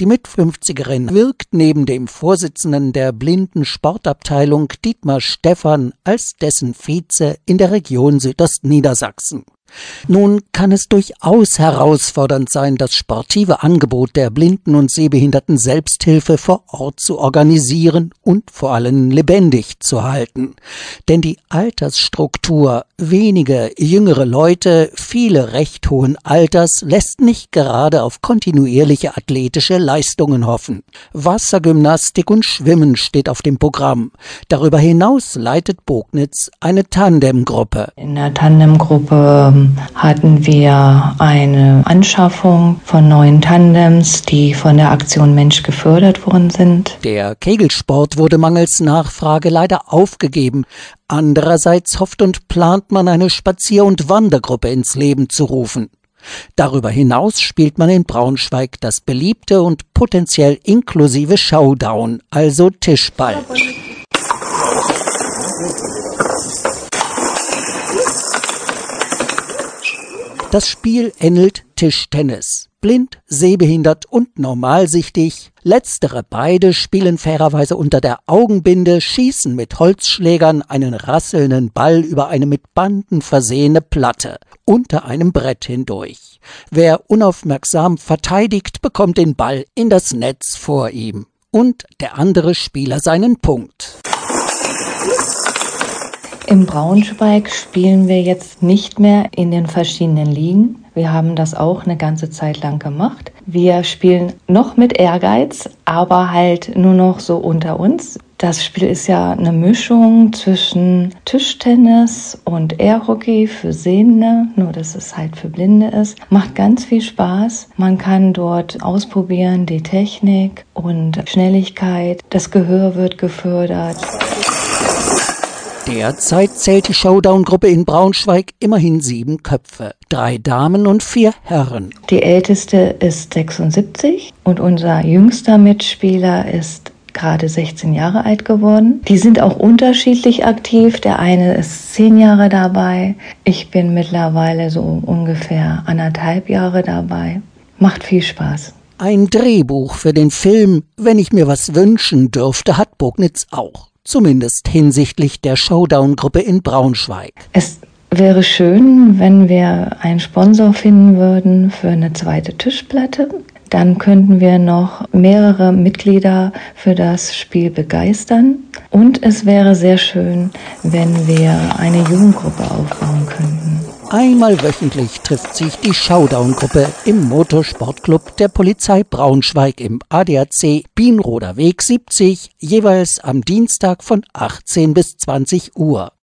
Die Mit-50erin wirkt neben dem Vorsitzenden der blinden Sportabteilung Dietmar Stephan als dessen Vize in der Region Südostniedersachsen. Nun kann es durchaus herausfordernd sein, das sportive Angebot der Blinden- und Sehbehinderten Selbsthilfe vor Ort zu organisieren und vor allem lebendig zu halten. Denn die Altersstruktur, wenige jüngere Leute, viele recht hohen Alters, lässt nicht gerade auf kontinuierliche athletische Leistungen hoffen. Wassergymnastik und Schwimmen steht auf dem Programm. Darüber hinaus leitet Bognitz eine Tandemgruppe. In der Tandemgruppe hatten wir eine Anschaffung von neuen Tandems, die von der Aktion Mensch gefördert worden sind. Der Kegelsport wurde mangels Nachfrage leider aufgegeben. Andererseits hofft und plant man eine Spazier- und Wandergruppe ins Leben zu rufen. Darüber hinaus spielt man in Braunschweig das beliebte und potenziell inklusive Showdown, also Tischball. Das Spiel ähnelt Tischtennis. Blind, sehbehindert und normalsichtig. Letztere beide spielen fairerweise unter der Augenbinde, schießen mit Holzschlägern einen rasselnden Ball über eine mit Banden versehene Platte unter einem Brett hindurch. Wer unaufmerksam verteidigt, bekommt den Ball in das Netz vor ihm. Und der andere Spieler seinen Punkt. In Braunschweig spielen wir jetzt nicht mehr in den verschiedenen Ligen. Wir haben das auch eine ganze Zeit lang gemacht. Wir spielen noch mit Ehrgeiz, aber halt nur noch so unter uns. Das Spiel ist ja eine Mischung zwischen Tischtennis und Airhockey für Sehende, nur dass es halt für Blinde ist. Macht ganz viel Spaß. Man kann dort ausprobieren die Technik und Schnelligkeit. Das Gehör wird gefördert. Derzeit zählt die Showdown-Gruppe in Braunschweig immerhin sieben Köpfe, drei Damen und vier Herren. Die älteste ist 76 und unser jüngster Mitspieler ist gerade 16 Jahre alt geworden. Die sind auch unterschiedlich aktiv. Der eine ist zehn Jahre dabei. Ich bin mittlerweile so ungefähr anderthalb Jahre dabei. Macht viel Spaß. Ein Drehbuch für den Film Wenn ich mir was wünschen dürfte, hat Bognitz auch zumindest hinsichtlich der Showdown-Gruppe in Braunschweig. Es wäre schön, wenn wir einen Sponsor finden würden für eine zweite Tischplatte. Dann könnten wir noch mehrere Mitglieder für das Spiel begeistern. Und es wäre sehr schön, wenn wir eine Jugendgruppe aufbauen könnten. Einmal wöchentlich trifft sich die Showdown-Gruppe im Motorsportclub der Polizei Braunschweig im ADAC Bienroder Weg 70, jeweils am Dienstag von 18 bis 20 Uhr.